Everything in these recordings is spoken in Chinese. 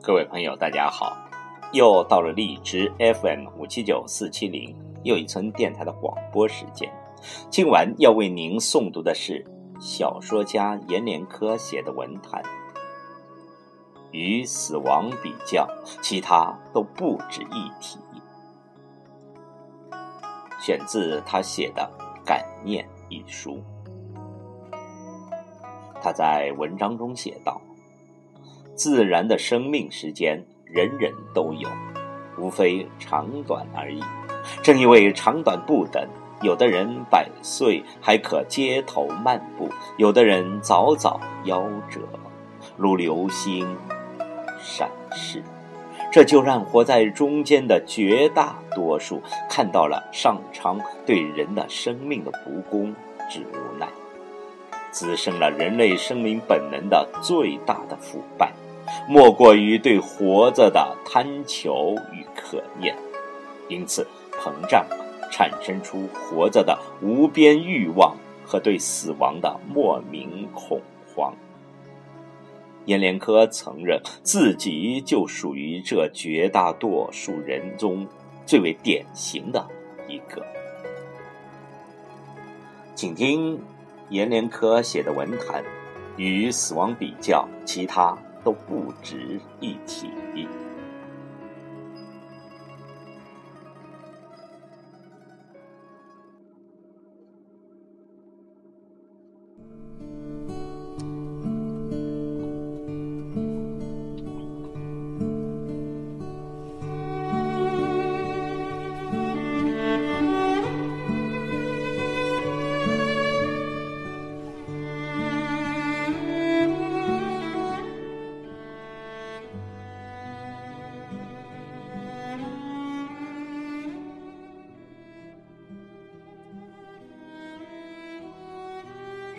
各位朋友，大家好！又到了荔枝 FM 五七九四七零又一村电台的广播时间。今晚要为您诵读的是小说家阎连科写的文坛。与死亡比较，其他都不值一提。选自他写的《感念》一书。他在文章中写道：“自然的生命时间，人人都有，无非长短而已。正因为长短不等，有的人百岁还可街头漫步，有的人早早夭折，如流星闪逝。这就让活在中间的绝大多数看到了上苍对人的生命的不公之无奈。”滋生了人类生命本能的最大的腐败，莫过于对活着的贪求与渴念，因此膨胀，产生出活着的无边欲望和对死亡的莫名恐慌。阎连科承认自己就属于这绝大多数人中最为典型的一个，请听。阎连科写的文坛，与死亡比较，其他都不值一提。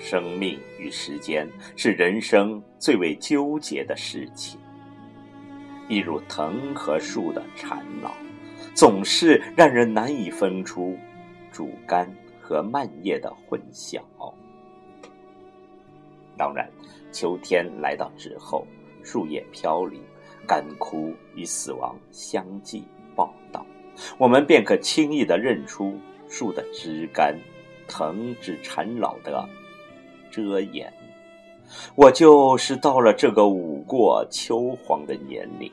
生命与时间是人生最为纠结的事情，一如藤和树的缠绕，总是让人难以分出主干和蔓叶的混淆。当然，秋天来到之后，树叶飘零，干枯与死亡相继报道，我们便可轻易地认出树的枝干、藤之缠绕的。遮掩，我就是到了这个五过秋黄的年龄，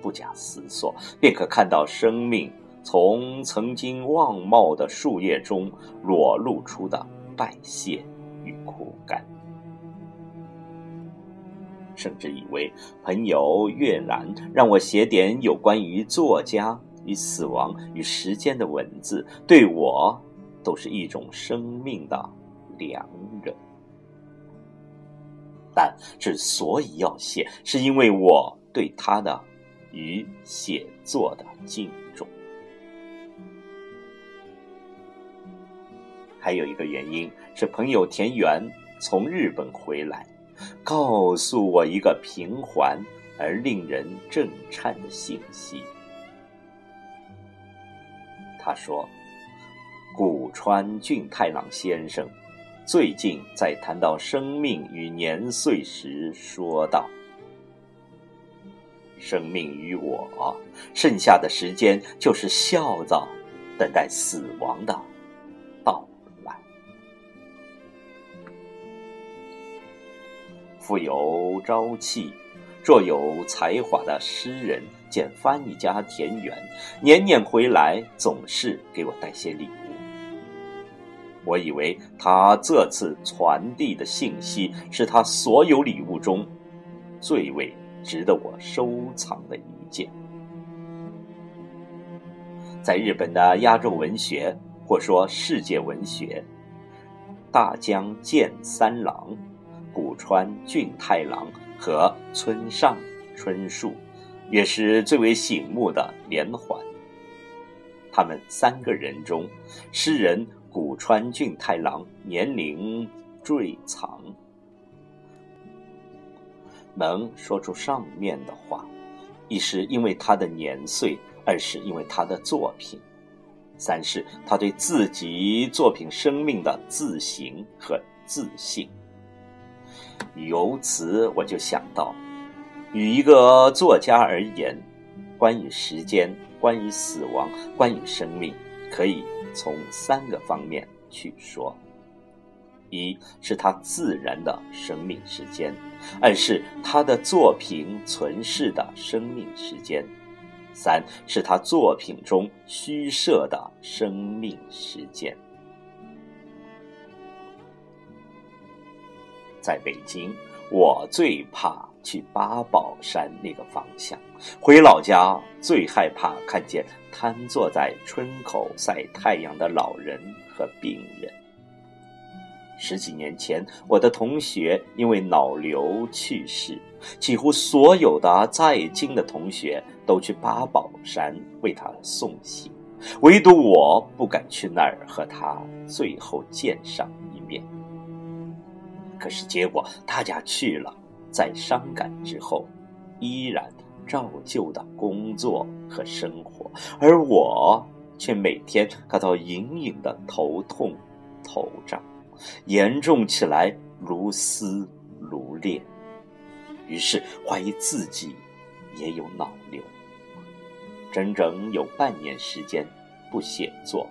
不假思索，便可看到生命从曾经旺茂的树叶中裸露出的败谢与枯干，甚至以为朋友月然让我写点有关于作家与死亡与时间的文字，对我都是一种生命的。良人，但之所以要写，是因为我对他的与写作的敬重。还有一个原因是，朋友田园从日本回来，告诉我一个平缓而令人震颤的信息。他说：“古川俊太郎先生。”最近在谈到生命与年岁时，说道：“生命与我，剩下的时间就是笑着等待死亡的到来。”富有朝气、若有才华的诗人兼翻译家田园，年年回来，总是给我带些礼物。我以为他这次传递的信息是他所有礼物中最为值得我收藏的一件。在日本的亚洲文学，或说世界文学，大江健三郎、古川俊太郎和村上春树，也是最为醒目的连环。他们三个人中，诗人。古川俊太郎年龄最长，能说出上面的话，一是因为他的年岁，二是因为他的作品，三是他对自己作品生命的自省和自信。由此我就想到，与一个作家而言，关于时间、关于死亡、关于生命，可以从三个方面去说：一是他自然的生命时间；二是他的作品存世的生命时间；三是他作品中虚设的生命时间。在北京，我最怕去八宝山那个方向。回老家最害怕看见瘫坐在村口晒太阳的老人和病人。十几年前，我的同学因为脑瘤去世，几乎所有的在京的同学都去八宝山为他送行，唯独我不敢去那儿和他最后见上一面。可是结果，大家去了，在伤感之后，依然照旧的工作和生活，而我却每天感到隐隐的头痛、头胀，严重起来如撕如裂，于是怀疑自己也有脑瘤，整整有半年时间不写作、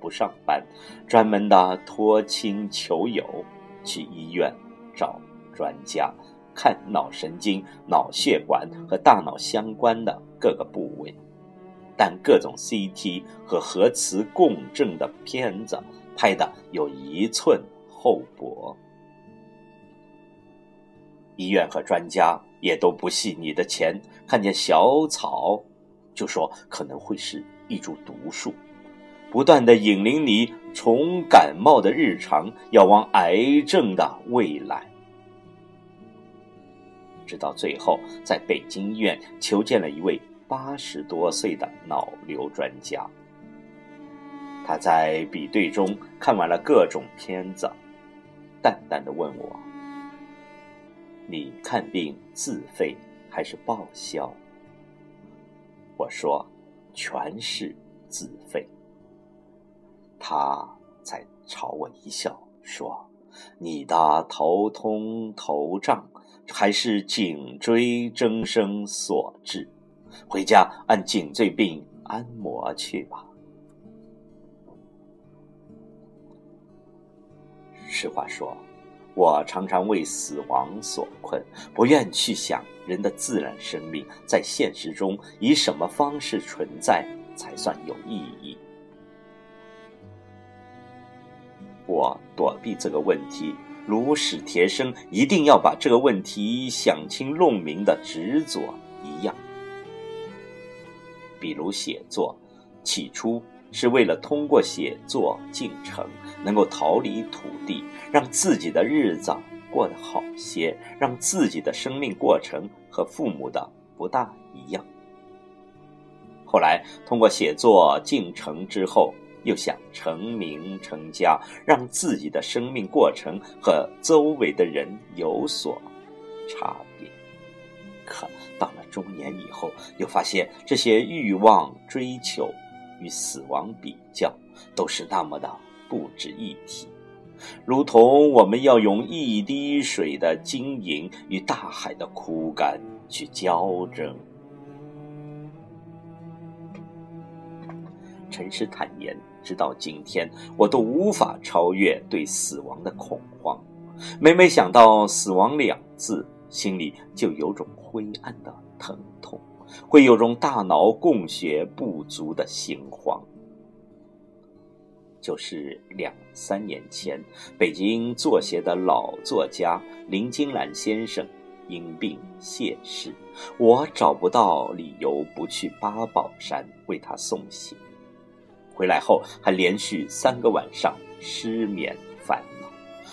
不上班，专门的托亲求友。去医院找专家看脑神经、脑血管和大脑相关的各个部位，但各种 CT 和核磁共振的片子拍的有一寸厚薄。医院和专家也都不信你的钱，看见小草就说可能会是一株毒树。不断的引领你从感冒的日常，要往癌症的未来，直到最后，在北京医院求见了一位八十多岁的脑瘤专家。他在比对中看完了各种片子，淡淡的问我：“你看病自费还是报销？”我说：“全是自费。”他才朝我一笑，说：“你的头痛头胀，还是颈椎增生所致，回家按颈椎病按摩去吧。”实话说，我常常为死亡所困，不愿去想人的自然生命在现实中以什么方式存在才算有意义。我躲避这个问题，如史铁生一定要把这个问题想清弄明的执着一样。比如写作，起初是为了通过写作进城，能够逃离土地，让自己的日子过得好些，让自己的生命过程和父母的不大一样。后来通过写作进城之后。又想成名成家，让自己的生命过程和周围的人有所差别。可到了中年以后，又发现这些欲望追求与死亡比较，都是那么的不值一提，如同我们要用一滴水的晶莹与大海的枯干去交争。诚实坦言，直到今天，我都无法超越对死亡的恐慌。每每想到“死亡”两字，心里就有种灰暗的疼痛，会有种大脑供血不足的心慌。就是两三年前，北京作协的老作家林金兰先生因病谢世，我找不到理由不去八宝山为他送行。回来后还连续三个晚上失眠烦恼，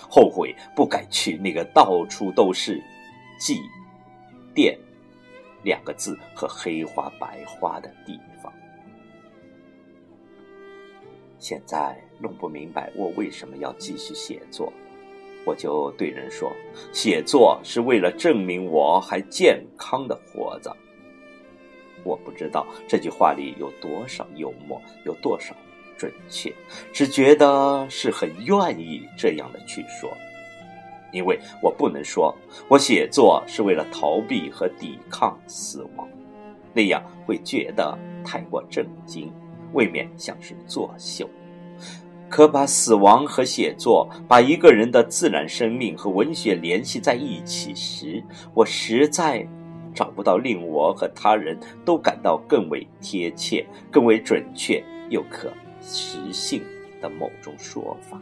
后悔不该去那个到处都是“祭奠”两个字和黑花白花的地方。现在弄不明白我为什么要继续写作，我就对人说：写作是为了证明我还健康的活着。我不知道这句话里有多少幽默，有多少准确，只觉得是很愿意这样的去说，因为我不能说我写作是为了逃避和抵抗死亡，那样会觉得太过震惊，未免像是作秀。可把死亡和写作，把一个人的自然生命和文学联系在一起时，我实在找不到令我和他人都感到更为贴切、更为准确又可实信的某种说法。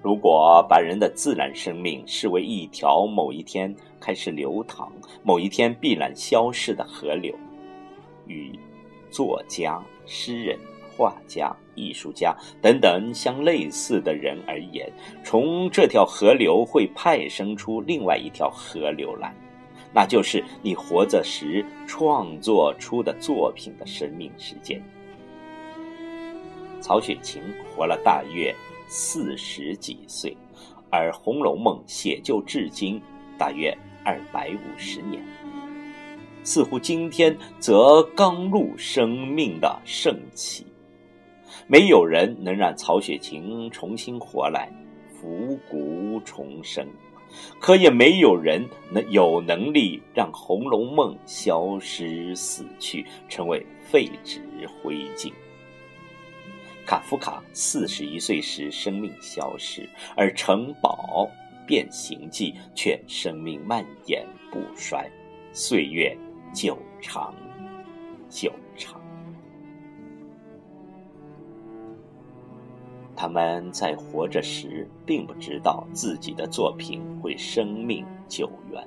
如果把人的自然生命视为一条某一天开始流淌、某一天必然消逝的河流，与作家、诗人、画家、艺术家等等相类似的人而言，从这条河流会派生出另外一条河流来，那就是你活着时创作出的作品的生命时间。曹雪芹活了大约。四十几岁，而《红楼梦》写就至今大约二百五十年，似乎今天则刚入生命的盛期。没有人能让曹雪芹重新活来，复古重生，可也没有人能有能力让《红楼梦》消失死去，成为废纸灰烬。卡夫卡四十一岁时生命消失，而城堡《变形记》却生命蔓延不衰，岁月久长，久长。他们在活着时，并不知道自己的作品会生命久远，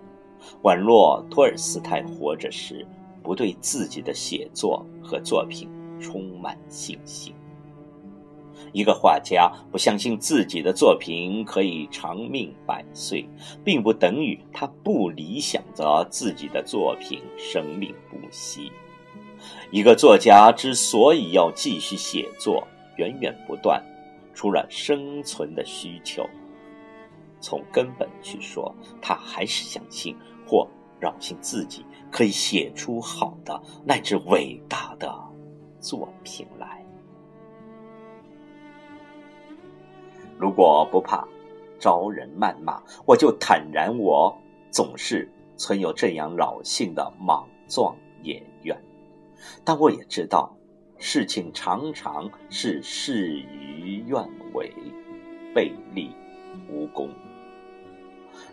宛若托尔斯泰活着时，不对自己的写作和作品充满信心。一个画家不相信自己的作品可以长命百岁，并不等于他不理想着自己的作品生命不息。一个作家之所以要继续写作，源源不断，除了生存的需求，从根本去说，他还是相信或饶幸自己可以写出好的乃至伟大的作品来。如果不怕招人谩骂，我就坦然，我总是存有这样扰性的莽撞野愿。但我也知道，事情常常是事与愿违，背利无功。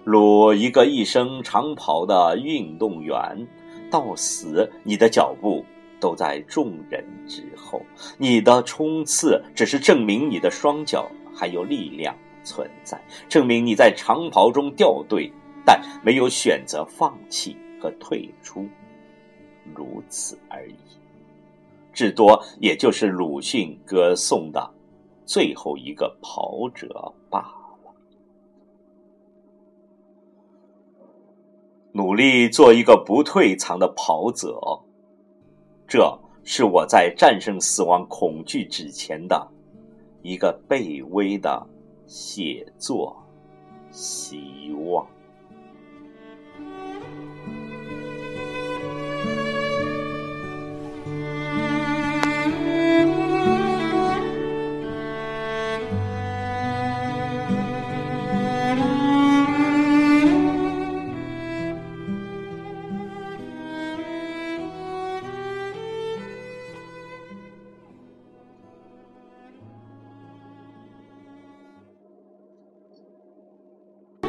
如一个一身长袍的运动员，到死你的脚步都在众人之后，你的冲刺只是证明你的双脚。还有力量存在，证明你在长袍中掉队，但没有选择放弃和退出，如此而已。至多也就是鲁迅歌颂的最后一个跑者罢了。努力做一个不退藏的跑者，这是我在战胜死亡恐惧之前的。一个卑微的写作希望。